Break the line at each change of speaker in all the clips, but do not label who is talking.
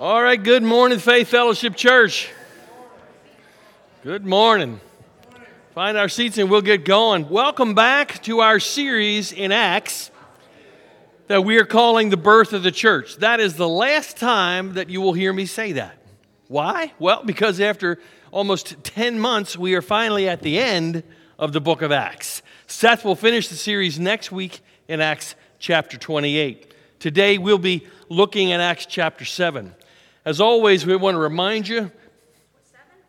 All right, good morning, Faith Fellowship Church. Good morning. Find our seats and we'll get going. Welcome back to our series in Acts that we are calling the birth of the church. That is the last time that you will hear me say that. Why? Well, because after almost 10 months, we are finally at the end of the book of Acts. Seth will finish the series next week in Acts chapter 28. Today, we'll be looking at Acts chapter 7. As always, we want to remind you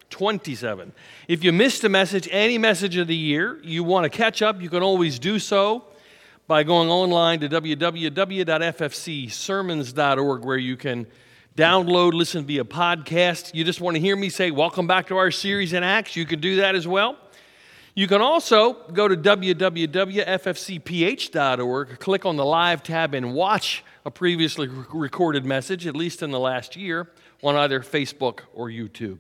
27. If you missed a message, any message of the year, you want to catch up, you can always do so by going online to www.ffcsermons.org where you can download, listen via podcast. You just want to hear me say, Welcome back to our series in Acts, you can do that as well. You can also go to www.ffcph.org, click on the live tab, and watch a previously recorded message, at least in the last year, on either Facebook or YouTube.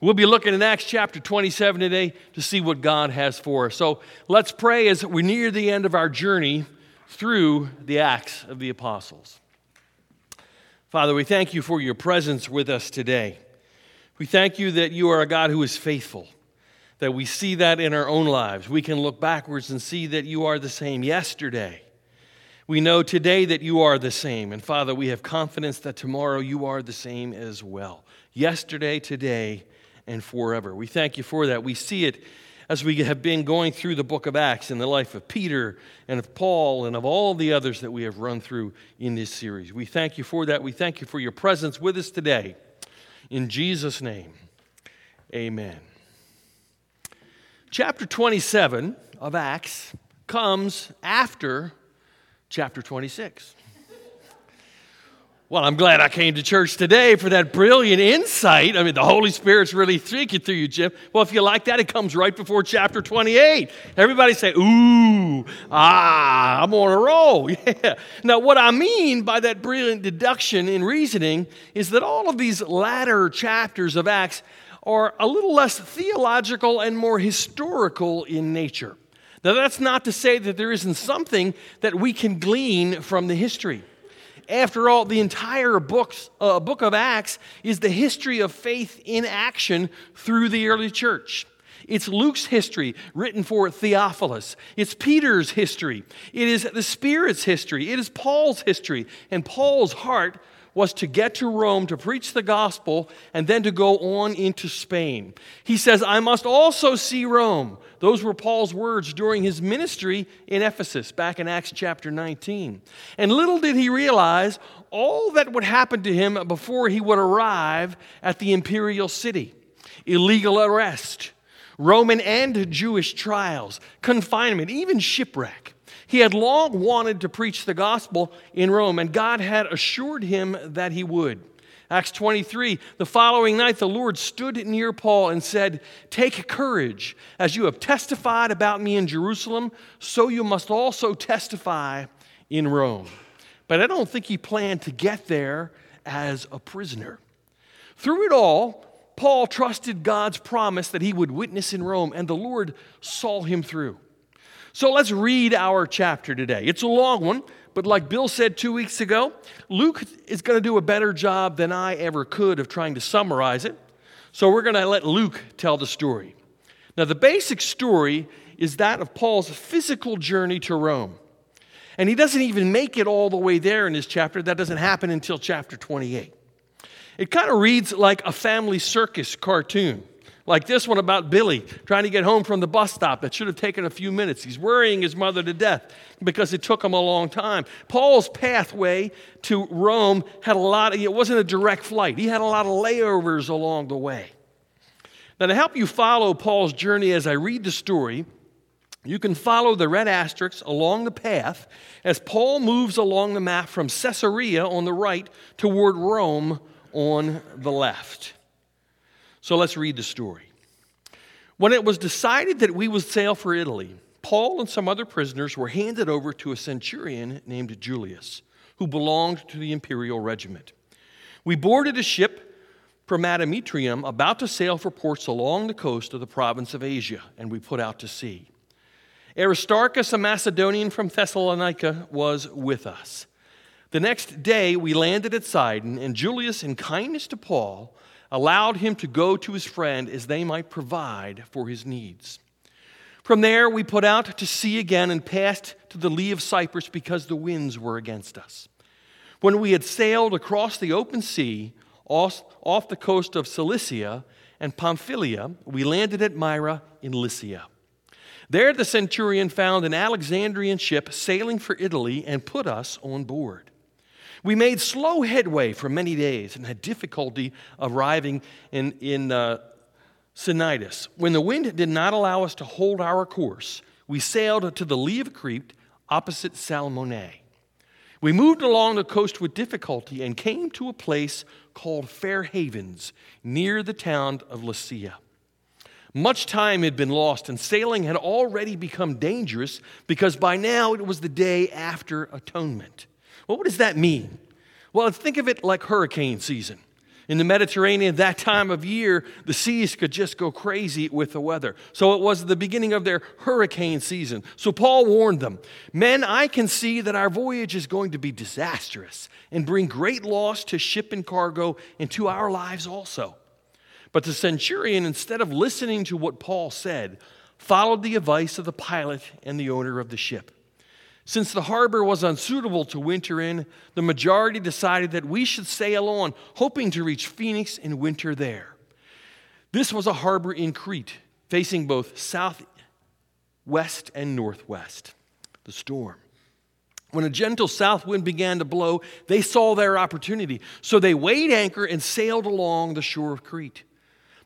We'll be looking at Acts chapter 27 today to see what God has for us. So let's pray as we near the end of our journey through the Acts of the Apostles. Father, we thank you for your presence with us today. We thank you that you are a God who is faithful that we see that in our own lives. We can look backwards and see that you are the same yesterday. We know today that you are the same. And Father, we have confidence that tomorrow you are the same as well. Yesterday, today, and forever. We thank you for that. We see it as we have been going through the book of Acts in the life of Peter and of Paul and of all the others that we have run through in this series. We thank you for that. We thank you for your presence with us today. In Jesus' name, amen. Chapter 27 of Acts comes after chapter 26. Well, I'm glad I came to church today for that brilliant insight. I mean, the Holy Spirit's really speaking through you, Jim. Well, if you like that, it comes right before chapter 28. Everybody say, ooh, ah, I'm on a roll. Yeah. Now, what I mean by that brilliant deduction in reasoning is that all of these latter chapters of Acts are a little less theological and more historical in nature. Now, that's not to say that there isn't something that we can glean from the history. After all, the entire books, uh, book of Acts is the history of faith in action through the early church. It's Luke's history written for Theophilus. It's Peter's history. It is the Spirit's history. It is Paul's history. And Paul's heart was to get to Rome to preach the gospel and then to go on into Spain. He says, I must also see Rome. Those were Paul's words during his ministry in Ephesus back in Acts chapter 19. And little did he realize all that would happen to him before he would arrive at the imperial city illegal arrest, Roman and Jewish trials, confinement, even shipwreck. He had long wanted to preach the gospel in Rome, and God had assured him that he would. Acts 23, the following night, the Lord stood near Paul and said, Take courage. As you have testified about me in Jerusalem, so you must also testify in Rome. But I don't think he planned to get there as a prisoner. Through it all, Paul trusted God's promise that he would witness in Rome, and the Lord saw him through. So let's read our chapter today. It's a long one, but like Bill said two weeks ago, Luke is going to do a better job than I ever could of trying to summarize it. So we're going to let Luke tell the story. Now, the basic story is that of Paul's physical journey to Rome. And he doesn't even make it all the way there in his chapter. That doesn't happen until chapter 28. It kind of reads like a family circus cartoon. Like this one about Billy trying to get home from the bus stop that should have taken a few minutes. He's worrying his mother to death because it took him a long time. Paul's pathway to Rome had a lot of, it wasn't a direct flight. He had a lot of layovers along the way. Now, to help you follow Paul's journey as I read the story, you can follow the red asterisks along the path as Paul moves along the map from Caesarea on the right toward Rome on the left. So let's read the story. When it was decided that we would sail for Italy, Paul and some other prisoners were handed over to a centurion named Julius, who belonged to the imperial regiment. We boarded a ship from Adramyttium about to sail for ports along the coast of the province of Asia, and we put out to sea. Aristarchus, a Macedonian from Thessalonica, was with us. The next day, we landed at Sidon, and Julius, in kindness to Paul, allowed him to go to his friend as they might provide for his needs. From there, we put out to sea again and passed to the lee of Cyprus because the winds were against us. When we had sailed across the open sea off, the coast of Cilicia and Pamphylia, we landed at Myra in Lycia. There, the centurion found an Alexandrian ship sailing for Italy and put us on board. We made slow headway for many days and had difficulty arriving in, in uh, Cnidus. When the wind did not allow us to hold our course, we sailed to the lee of Crete opposite Salmone. We moved along the coast with difficulty and came to a place called Fair Havens near the town of Lasea. Much time had been lost, and sailing had already become dangerous because by now it was the day after atonement. Well, what does that mean? Well, think of it like hurricane season. In the Mediterranean, that time of year, the seas could just go crazy with the weather. So it was the beginning of their hurricane season. So Paul warned them Men, I can see that our voyage is going to be disastrous and bring great loss to ship and cargo and to our lives also. But the centurion, instead of listening to what Paul said, followed the advice of the pilot and the owner of the ship. Since the harbor was unsuitable to winter in, the majority decided that we should sail on, hoping to reach Phoenix and winter there. This was a harbor in Crete, facing both southwest and northwest. The storm. When a gentle south wind began to blow, they saw their opportunity. So they weighed anchor and sailed along the shore of Crete.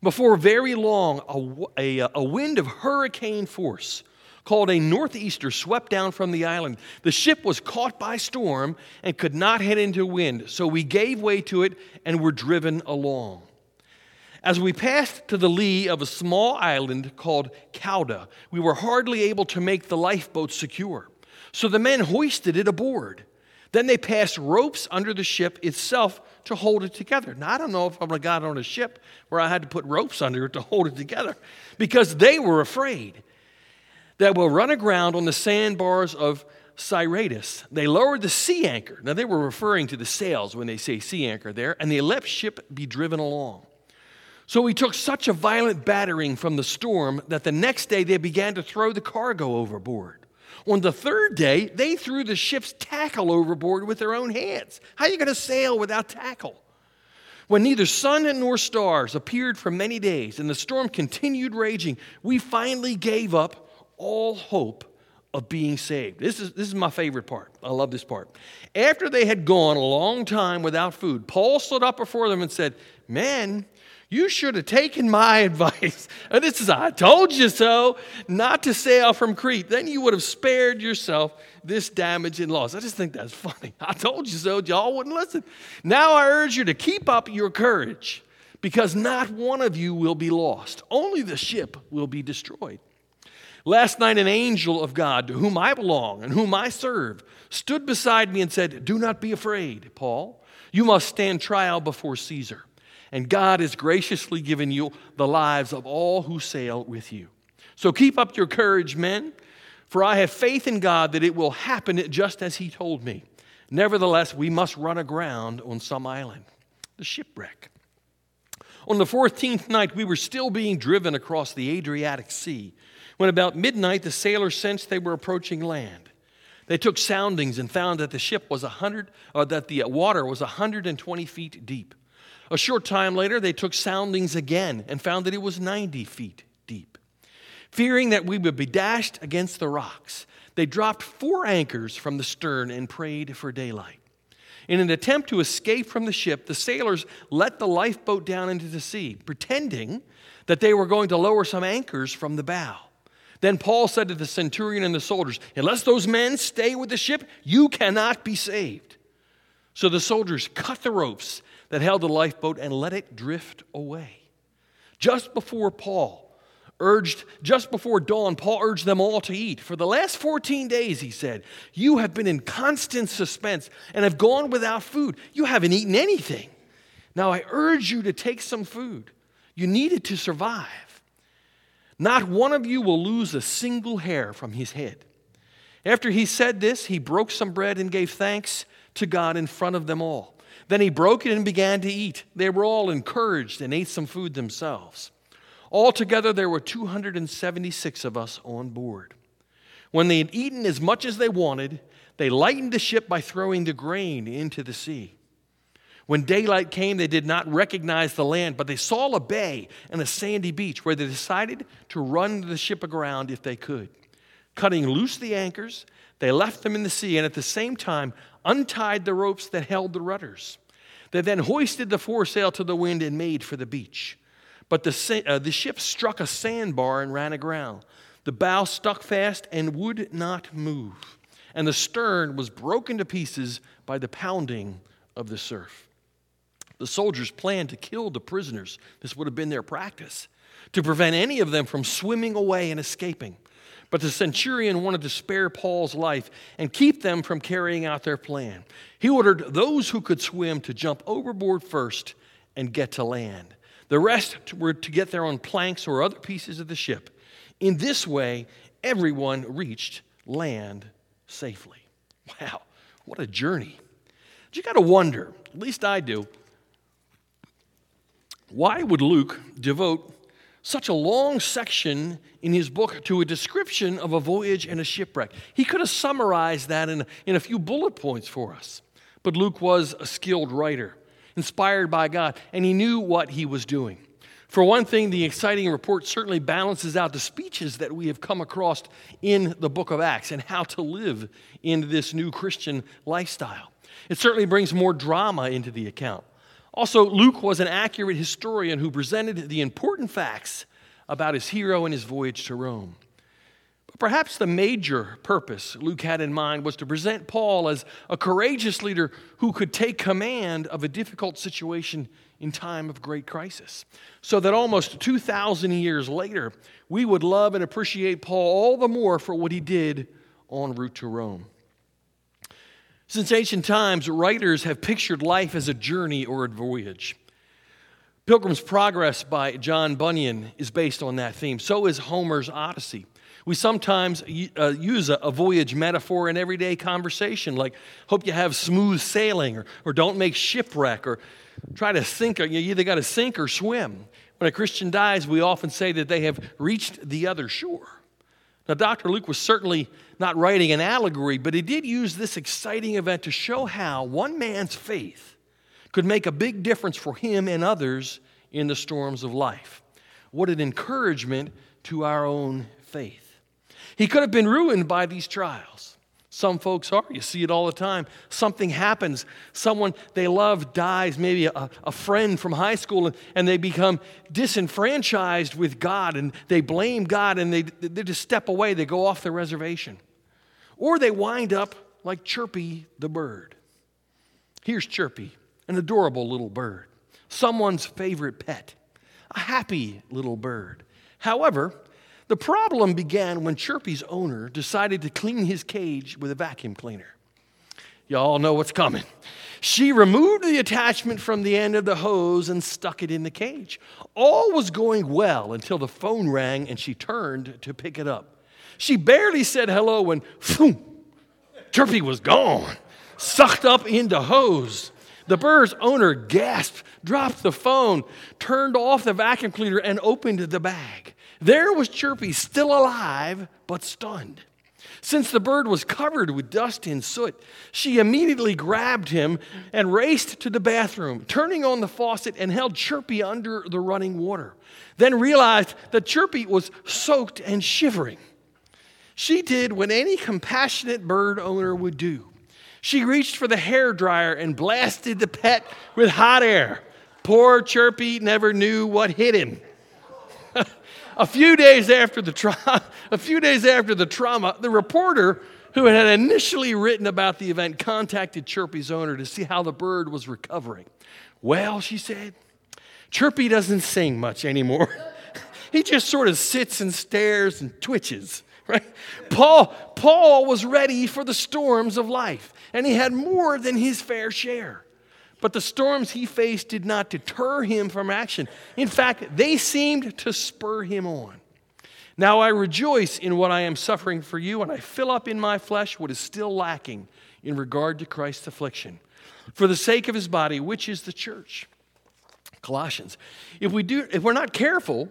Before very long, a, a, a, wind of hurricane force called a northeaster swept down from the island. The ship was caught by storm and could not head into wind, so we gave way to it and were driven along. As we passed to the lee of a small island called Cauda, we were hardly able to make the lifeboat secure. So the men hoisted it aboard. Then they passed ropes under the ship itself to hold it together. Now, I don't know if I would have got on a ship where I had to put ropes under it to hold it together because they were afraid that we'll run aground on the sandbars of Syrtis. They lowered the sea anchor. Now, they were referring to the sails when they say sea anchor there, and they let ship be driven along. So we took such a violent battering from the storm that the next day they began to throw the cargo overboard. On the third day, they threw the ship's tackle overboard with their own hands. How are you going to sail without tackle? When neither sun nor stars appeared for many days and the storm continued raging, we finally gave up all hope of being saved. This is, this is my favorite part. I love this part. After they had gone a long time without food, Paul stood up before them and said, Men, you should have taken my advice. And this is, I told you so, not to sail from Crete. Then you would have spared yourself this damage and loss. I just think that's funny. I told you so, y'all wouldn't listen. Now I urge you to keep up your courage, because not one of you will be lost, only the ship will be destroyed. Last night, an angel of God, to whom I belong and whom I serve, stood beside me and said, Do not be afraid, Paul. You must stand trial before Caesar and God has graciously given you the lives of all who sail with you. So keep up your courage, men, for I have faith in God that it will happen just as He told me. Nevertheless, we must run aground on some island, the shipwreck. On the 14th night, we were still being driven across the Adriatic Sea when about midnight the sailors sensed they were approaching land. They took soundings and found that the ship was 100, or uh, that the water was 120 feet deep. A short time later, they took soundings again and found that it was 90 feet deep. Fearing that we would be dashed against the rocks, they dropped four anchors from the stern and prayed for daylight. In an attempt to escape from the ship, the sailors let the lifeboat down into the sea, pretending that they were going to lower some anchors from the bow. Then Paul said to the centurion and the soldiers, Unless those men stay with the ship, you cannot be saved. So the soldiers cut the ropes that held the lifeboat and let it drift away. Just before Paul urged, just before dawn, Paul urged them all to eat. For the last 14 days, he said, you have been in constant suspense and have gone without food. You haven't eaten anything. Now I urge you to take some food. You need it to survive. Not one of you will lose a single hair from his head. After he said this, he broke some bread and gave thanks to God in front of them all. Then he broke it and began to eat. They were all encouraged and ate some food themselves. Altogether, there were 276 of us on board. When they had eaten as much as they wanted, they lightened the ship by throwing the grain into the sea. When daylight came, they did not recognize the land, but they saw a bay and a sandy beach where they decided to run the ship aground if they could. Cutting loose the anchors, they left them in the sea and at the same time untied the ropes that held the rudders. They then hoisted the foresail to the wind and made for the beach. But the, uh, the ship struck a sandbar and ran aground. The bow stuck fast and would not move, and the stern was broken to pieces by the pounding of the surf. The soldiers planned to kill the prisoners. This would have been their practice, to prevent any of them from swimming away and escaping. But the centurion wanted to spare Paul's life and keep them from carrying out their plan. He ordered those who could swim to jump overboard first and get to land. The rest were to get there on planks or other pieces of the ship. In this way, everyone reached land safely. Wow, what a journey. But you got to wonder, at least I do, why would Luke devote such a long section in his book to a description of a voyage and a shipwreck. He could have summarized that in, in a few bullet points for us. But Luke was a skilled writer, inspired by God, and he knew what he was doing. For one thing, the exciting report certainly balances out the speeches that we have come across in the book of Acts and how to live in this new Christian lifestyle. It certainly brings more drama into the account. Also, Luke was an accurate historian who presented the important facts about his hero and his voyage to Rome. But perhaps the major purpose Luke had in mind was to present Paul as a courageous leader who could take command of a difficult situation in time of great crisis. So that almost 2,000 years later, we would love and appreciate Paul all the more for what he did en route to Rome. Since ancient times, writers have pictured life as a journey or a voyage. Pilgrim's Progress by John Bunyan is based on that theme. So is Homer's Odyssey. We sometimes uh, use a, voyage metaphor in everyday conversation, like hope you have smooth sailing, or, or don't make shipwreck, or try to sink, or you either got to sink or swim. When a Christian dies, we often say that they have reached the other shore. Now, Dr. Luke was certainly not writing an allegory, but he did use this exciting event to show how one man's faith could make a big difference for him and others in the storms of life. What an encouragement to our own faith. He could have been ruined by these trials. Some folks are. You see it all the time. Something happens. Someone they love dies, maybe a, a friend from high school, and, and, they become disenfranchised with God and they blame God and they, they just step away. They go off the reservation. Or they wind up like Chirpy the bird. Here's Chirpy, an adorable little bird, someone's favorite pet, a happy little bird. However, the problem began when Chirpy's owner decided to clean his cage with a vacuum cleaner. Y'all know what's coming. She removed the attachment from the end of the hose and stuck it in the cage. All was going well until the phone rang and she turned to pick it up. She barely said hello when, phoom, Chirpy was gone, sucked up into hose. The bird's owner gasped, dropped the phone, turned off the vacuum cleaner, and opened the bag. There was Chirpy, still alive, but stunned. Since the bird was covered with dust and soot, she immediately grabbed him and raced to the bathroom, turning on the faucet and held Chirpy under the running water. Then realized that Chirpy was soaked and shivering. She did what any compassionate bird owner would do. She reached for the hair dryer and blasted the pet with hot air. Poor Chirpy never knew what hit him. A few days after the tra- a few days after the trauma, the reporter who had initially written about the event contacted Chirpy's owner to see how the bird was recovering. Well, she said, Chirpy doesn't sing much anymore. he just sort of sits and stares and twitches, right? Paul, Paul was ready for the storms of life, and he had more than his fair share. But the storms he faced did not deter him from action. In fact, they seemed to spur him on. Now I rejoice in what I am suffering for you, and I fill up in my flesh what is still lacking in regard to Christ's affliction, for the sake of his body, which is the church. Colossians. If, we do, if we're not careful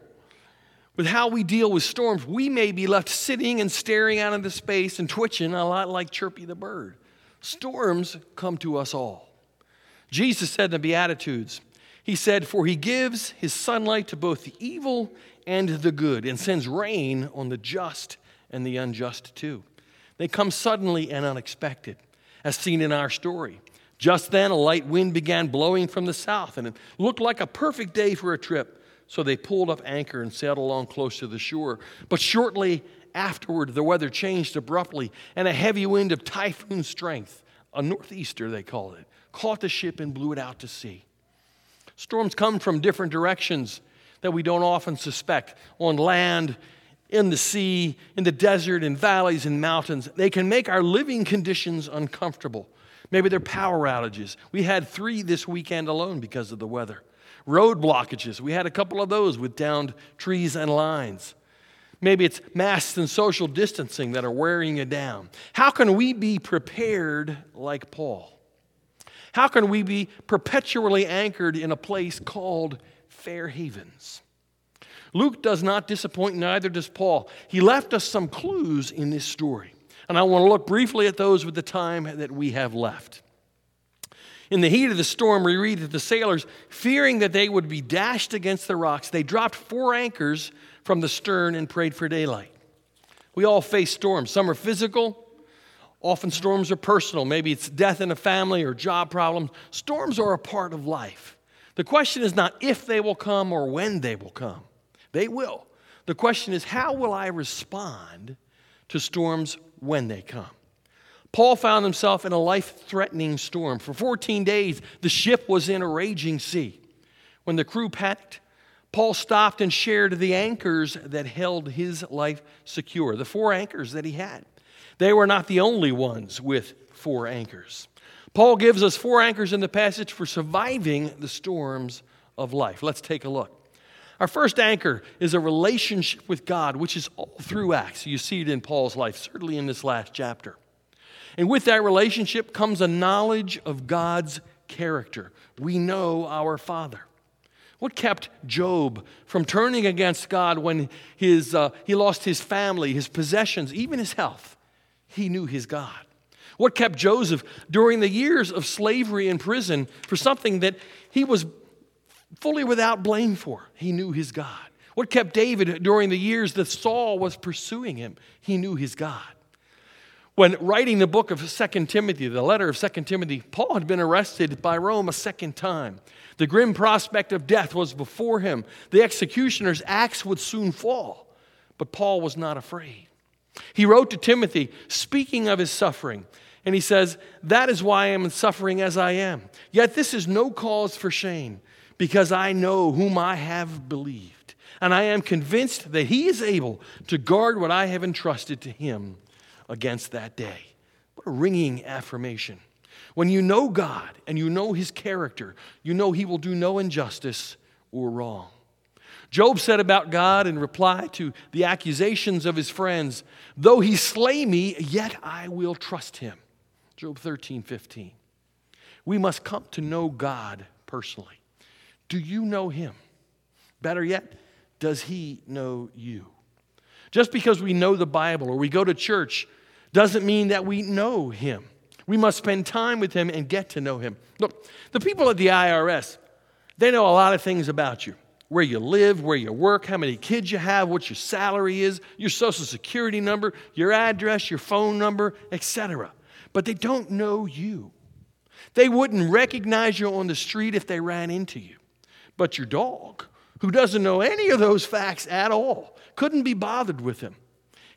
with how we deal with storms, we may be left sitting and staring out into space and twitching a lot like Chirpy the bird. Storms come to us all. Jesus said in the Beatitudes, He said, For he gives his sunlight to both the evil and the good, and sends rain on the just and the unjust too. They come suddenly and unexpected, as seen in our story. Just then, a light wind began blowing from the south, and it looked like a perfect day for a trip. So they pulled up anchor and sailed along close to the shore. But shortly afterward, the weather changed abruptly, and a heavy wind of typhoon strength, a northeaster they called it, caught the ship and blew it out to sea. Storms come from different directions that we don't often suspect on land, in the sea, in the desert, in valleys, and mountains. They can make our living conditions uncomfortable. Maybe they're power outages. We had three this weekend alone because of the weather. Road blockages. We had a couple of those with downed trees and lines. Maybe it's masks and social distancing that are wearing you down. How can we be prepared like Paul? How can we be perpetually anchored in a place called fair havens. Luke does not disappoint, neither does Paul. He left us some clues in this story. And I want to look briefly at those with the time that we have left. In the heat of the storm, we read that the sailors, fearing that they would be dashed against the rocks, they dropped four anchors from the stern and prayed for daylight. We all face storms. Some are physical, often storms are personal. Maybe it's death in a family or job problems. Storms are a part of life. The question is not if they will come or when they will come. They will. The question is, how will I respond to storms when they come? Paul found himself in a life threatening storm. For 14 days, the ship was in a raging sea. When the crew panicked, Paul stopped and shared the anchors that held his life secure, the four anchors that he had. They were not the only ones with four anchors. Paul gives us four anchors in the passage for surviving the storms of life. Let's take a look. Our first anchor is a relationship with God, which is all through Acts. You see it in Paul's life, certainly in this last chapter. And with that relationship comes a knowledge of God's character. We know our Father. What kept Job from turning against God when his, uh, he lost his family, his possessions, even his health? He knew his God. What kept Joseph during the years of slavery in prison for something that he was fully without blame for? He knew his God. What kept David during the years that Saul was pursuing him? He knew his God. When writing the book of Second Timothy, the letter of Second Timothy, Paul had been arrested by Rome a second time. The grim prospect of death was before him. The executioner's axe would soon fall. But Paul was not afraid. He wrote to Timothy, speaking of his suffering, and he says, That is why I am suffering as I am. Yet this is no cause for shame, because I know whom I have believed. And I am convinced that he is able to guard what I have entrusted to him against that day. What a ringing affirmation. When you know God and you know his character, you know he will do no injustice or wrong. Job said about God in reply to the accusations of his friends, Though he slay me, yet I will trust him. Job 13, 15. We must come to know God personally. Do you know him? Better yet, does he know you? Just because we know the Bible or we go to church doesn't mean that we know him. We must spend time with him and get to know him. Look, the people at the IRS, they know a lot of things about you where you live, where you work, how many kids you have, what your salary is, your social security number, your address, your phone number, etc but they don't know you. They wouldn't recognize you on the street if they ran into you. But your dog, who doesn't know any of those facts at all, couldn't be bothered with him.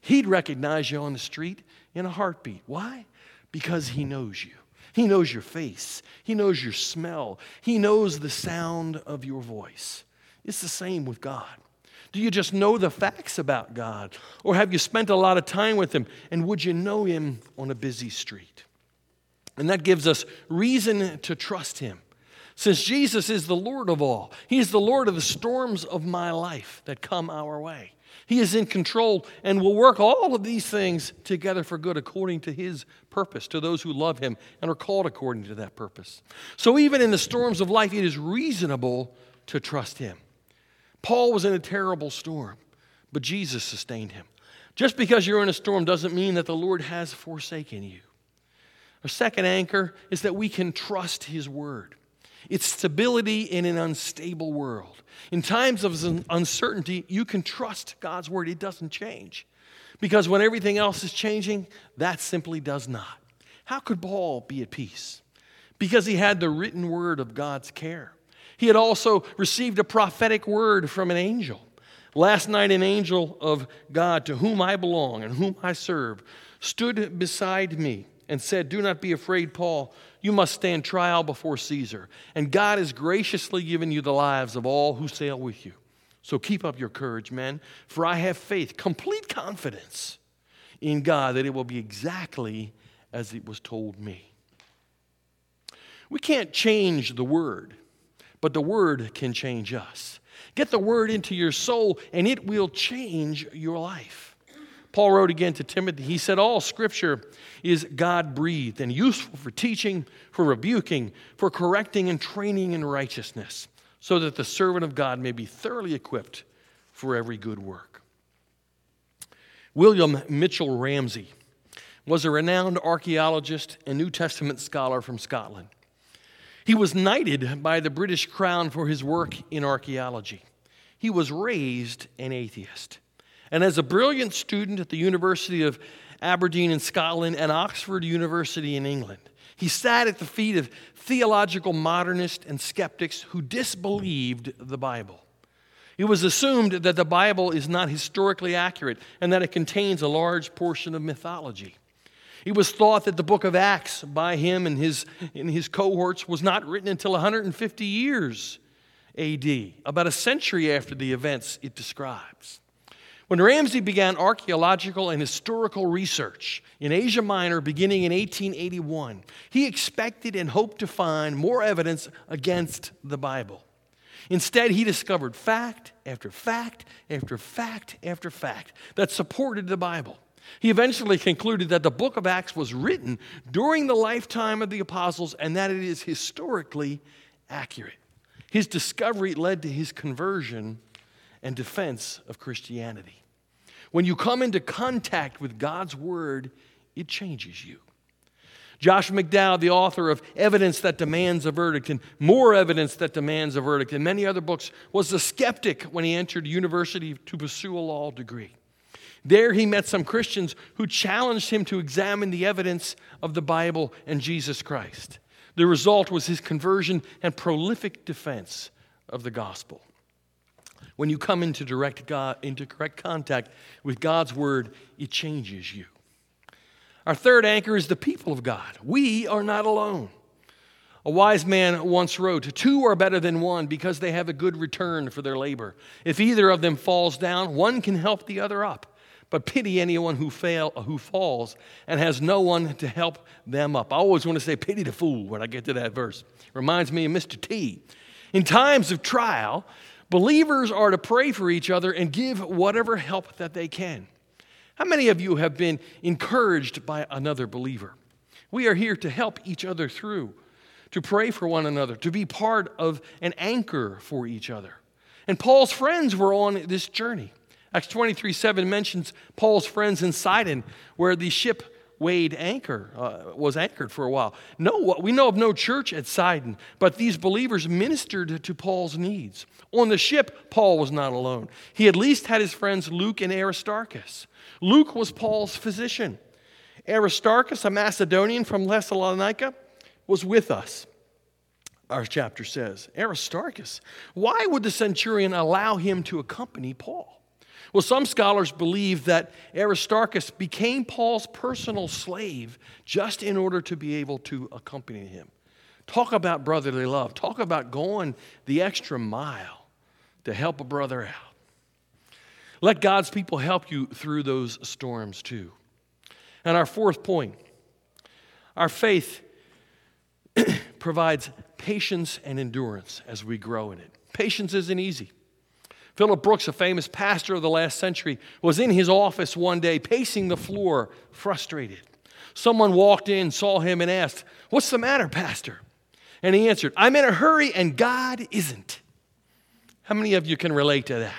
He'd recognize you on the street in a heartbeat. Why? Because he knows you. He knows your face. He knows your smell. He knows the sound of your voice. It's the same with God. Do you just know the facts about God? Or have you spent a lot of time with Him? And would you know Him on a busy street? And that gives us reason to trust Him. Since Jesus is the Lord of all, He is the Lord of the storms of my life that come our way. He is in control and will work all of these things together for good according to His purpose, to those who love Him and are called according to that purpose. So, even in the storms of life, it is reasonable to trust Him. Paul was in a terrible storm, but Jesus sustained him. Just because you're in a storm doesn't mean that the Lord has forsaken you. Our second anchor is that we can trust His Word. It's stability in an unstable world. In times of uncertainty, you can trust God's Word. It doesn't change. Because when everything else is changing, that simply does not. How could Paul be at peace? Because he had the written word of God's care. He had also received a prophetic word from an angel. Last night, an angel of God to whom I belong and whom I serve stood beside me and said, Do not be afraid, Paul. You must stand trial before Caesar. And God has graciously given you the lives of all who sail with you. So keep up your courage, men, for I have faith, complete confidence in God that it will be exactly as it was told me. We can't change the word, but the word can change us. Get the word into your soul, and it will change your life. Paul wrote again to Timothy, he said, All scripture is God breathed and useful for teaching, for rebuking, for correcting, and training in righteousness, so that the servant of God may be thoroughly equipped for every good work. William Mitchell Ramsay was a renowned archaeologist and New Testament scholar from Scotland. He was knighted by the British Crown for his work in archaeology. He was raised an atheist. And as a brilliant student at the University of Aberdeen in Scotland and Oxford University in England, he sat at the feet of theological modernists and skeptics who disbelieved the Bible. It was assumed that the Bible is not historically accurate and that it contains a large portion of mythology. It was thought that the book of Acts by him and his, and his cohorts was not written until 150 years AD, about a century after the events it describes. When Ramsay began archaeological and historical research in Asia Minor beginning in 1881, he expected and hoped to find more evidence against the Bible. Instead, he discovered fact after fact after fact after fact that supported the Bible. He eventually concluded that the book of Acts was written during the lifetime of the apostles and that it is historically accurate. His discovery led to his conversion and defense of Christianity. When you come into contact with God's Word, it changes you. Josh McDowell, the author of Evidence That Demands a Verdict and More Evidence That Demands a Verdict and many other books, was a skeptic when he entered university to pursue a law degree. There he met some Christians who challenged him to examine the evidence of the Bible and Jesus Christ. The result was his conversion and prolific defense of the gospel. When you come into direct, God, into correct contact with God's word, it changes you. Our third anchor is the people of God. We are not alone. A wise man once wrote, Two are better than one because they have a good return for their labor. If either of them falls down, one can help the other up. But pity anyone who, fail, who falls and has no one to help them up. I always want to say, Pity the fool when I get to that verse. Reminds me of Mr. T. In times of trial, Believers are to pray for each other and give whatever help that they can. How many of you have been encouraged by another believer? We are here to help each other through, to pray for one another, to be part of an anchor for each other. And Paul's friends were on this journey. Acts 23 7 mentions Paul's friends in Sidon, where the ship weighed anchor, uh, was anchored for a while. No, we know of no church at Sidon, but these believers ministered to Paul's needs. On the ship, Paul was not alone. He at least had his friends Luke and Aristarchus. Luke was Paul's physician. Aristarchus, a Macedonian from Thessalonica, was with us. Our chapter says, Aristarchus, why would the centurion allow him to accompany Paul? Well, some scholars believe that Aristarchus became Paul's personal slave just in order to be able to accompany him. Talk about brotherly love. Talk about going the extra mile to help a brother out. Let God's people help you through those storms too. And our fourth point our faith provides patience and endurance as we grow in it. Patience isn't easy. Philip Brooks, a famous pastor of the last century, was in his office one day, pacing the floor, frustrated. Someone walked in, saw him, and asked, What's the matter, Pastor? And he answered, I'm in a hurry and God isn't. How many of you can relate to that?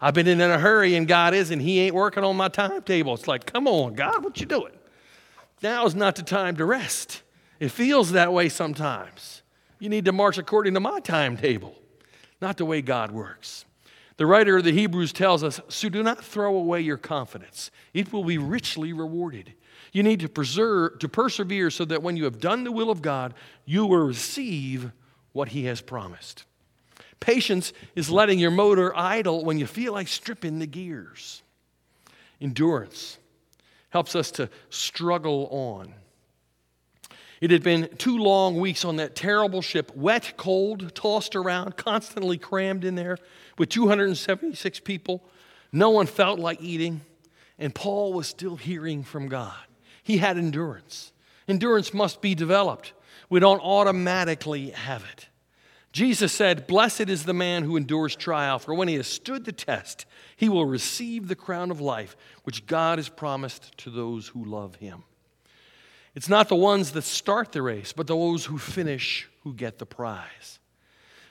I've been in a hurry and God isn't. He ain't working on my timetable. It's like, come on, God, what you doing? Now is not the time to rest. It feels that way sometimes. You need to march according to my timetable, not the way God works. The writer of the Hebrews tells us so do not throw away your confidence, it will be richly rewarded. You need to preserve, to persevere so that when you have done the will of God, you will receive what He has promised. Patience is letting your motor idle when you feel like stripping the gears. Endurance helps us to struggle on. It had been two long weeks on that terrible ship, wet, cold, tossed around, constantly crammed in there with 276 people. No one felt like eating, and Paul was still hearing from God. He had endurance. Endurance must be developed. We don't automatically have it. Jesus said, Blessed is the man who endures trial, for when he has stood the test, he will receive the crown of life, which God has promised to those who love him. It's not the ones that start the race, but those who finish who get the prize.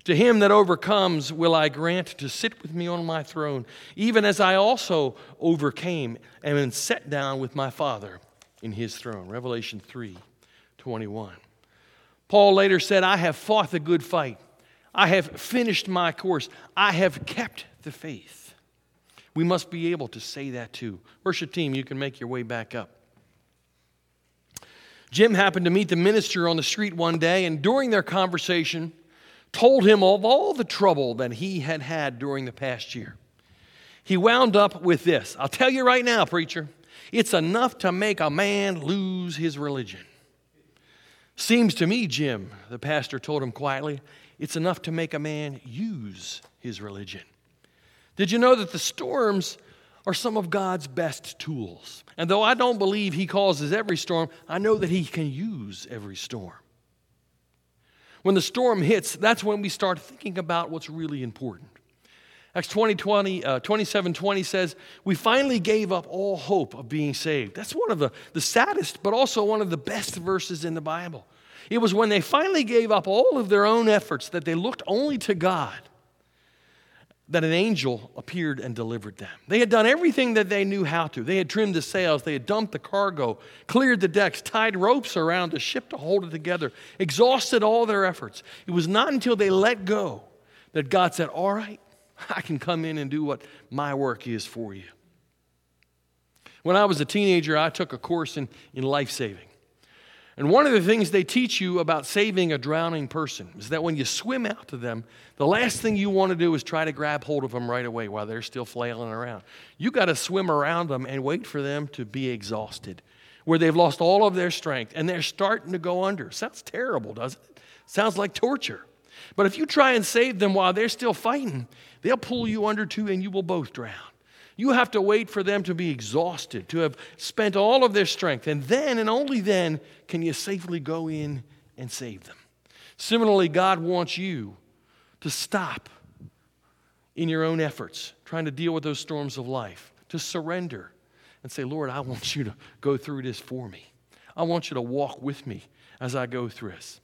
To him that overcomes, will I grant to sit with me on my throne, even as I also overcame and am set down with my Father in his throne. Revelation 3 21. Paul later said, I have fought the good fight. I have finished my course. I have kept the faith. We must be able to say that too. Worship team, you can make your way back up. Jim happened to meet the minister on the street one day, and during their conversation, told him of all the trouble that he had had during the past year. He wound up with this I'll tell you right now, preacher. It's enough to make a man lose his religion. Seems to me, Jim, the pastor told him quietly, it's enough to make a man use his religion. Did you know that the storms are some of God's best tools? And though I don't believe he causes every storm, I know that he can use every storm. When the storm hits, that's when we start thinking about what's really important. Acts 20, 20, uh, 27 20 says, We finally gave up all hope of being saved. That's one of the, the saddest, but also one of the best verses in the Bible. It was when they finally gave up all of their own efforts that they looked only to God that an angel appeared and delivered them. They had done everything that they knew how to. They had trimmed the sails, they had dumped the cargo, cleared the decks, tied ropes around the ship to hold it together, exhausted all their efforts. It was not until they let go that God said, All right, I can come in and do what my work is for you. When I was a teenager, I took a course in, in life saving. And one of the things they teach you about saving a drowning person is that when you swim out to them, the last thing you want to do is try to grab hold of them right away while they're still flailing around. You got to swim around them and wait for them to be exhausted, where they've lost all of their strength and they're starting to go under. Sounds terrible, doesn't it? Sounds like torture. But if you try and save them while they're still fighting, they'll pull you under too and you will both drown. You have to wait for them to be exhausted, to have spent all of their strength, and then and only then can you safely go in and save them. Similarly, God wants you to stop in your own efforts, trying to deal with those storms of life, to surrender and say, Lord, I want you to go through this for me. I want you to walk with me as I go through this.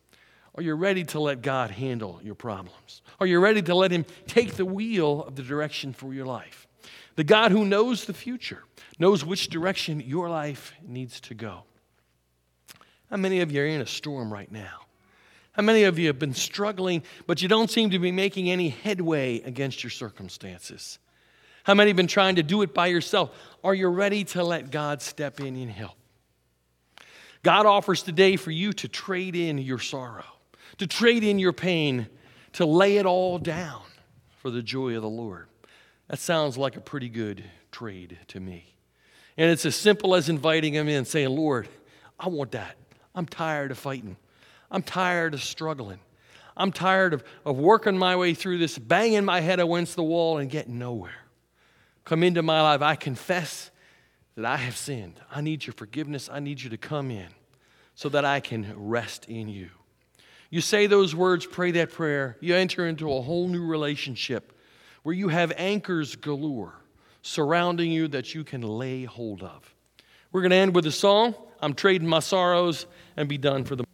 Are you ready to let God handle your problems? Are you ready to let Him take the wheel of the direction for your life? The God who knows the future, knows which direction your life needs to go. How many of you are in a storm right now? How many of you have been struggling, but you don't seem to be making any headway against your circumstances? How many have been trying to do it by yourself? Are you ready to let God step in and help? God offers today for you to trade in your sorrow to trade in your pain, to lay it all down for the joy of the Lord. That sounds like a pretty good trade to me. And it's as simple as inviting him in, saying, Lord, I want that. I'm tired of fighting. I'm tired of struggling. I'm tired of, of working my way through this, banging my head against the wall and getting nowhere. Come into my life. I confess that I have sinned. I need your forgiveness. I need you to come in so that I can rest in you. You say those words, pray that prayer, you enter into a whole new relationship where you have anchors galore surrounding you that you can lay hold of. We're going to end with a song. I'm trading my sorrows and be done for the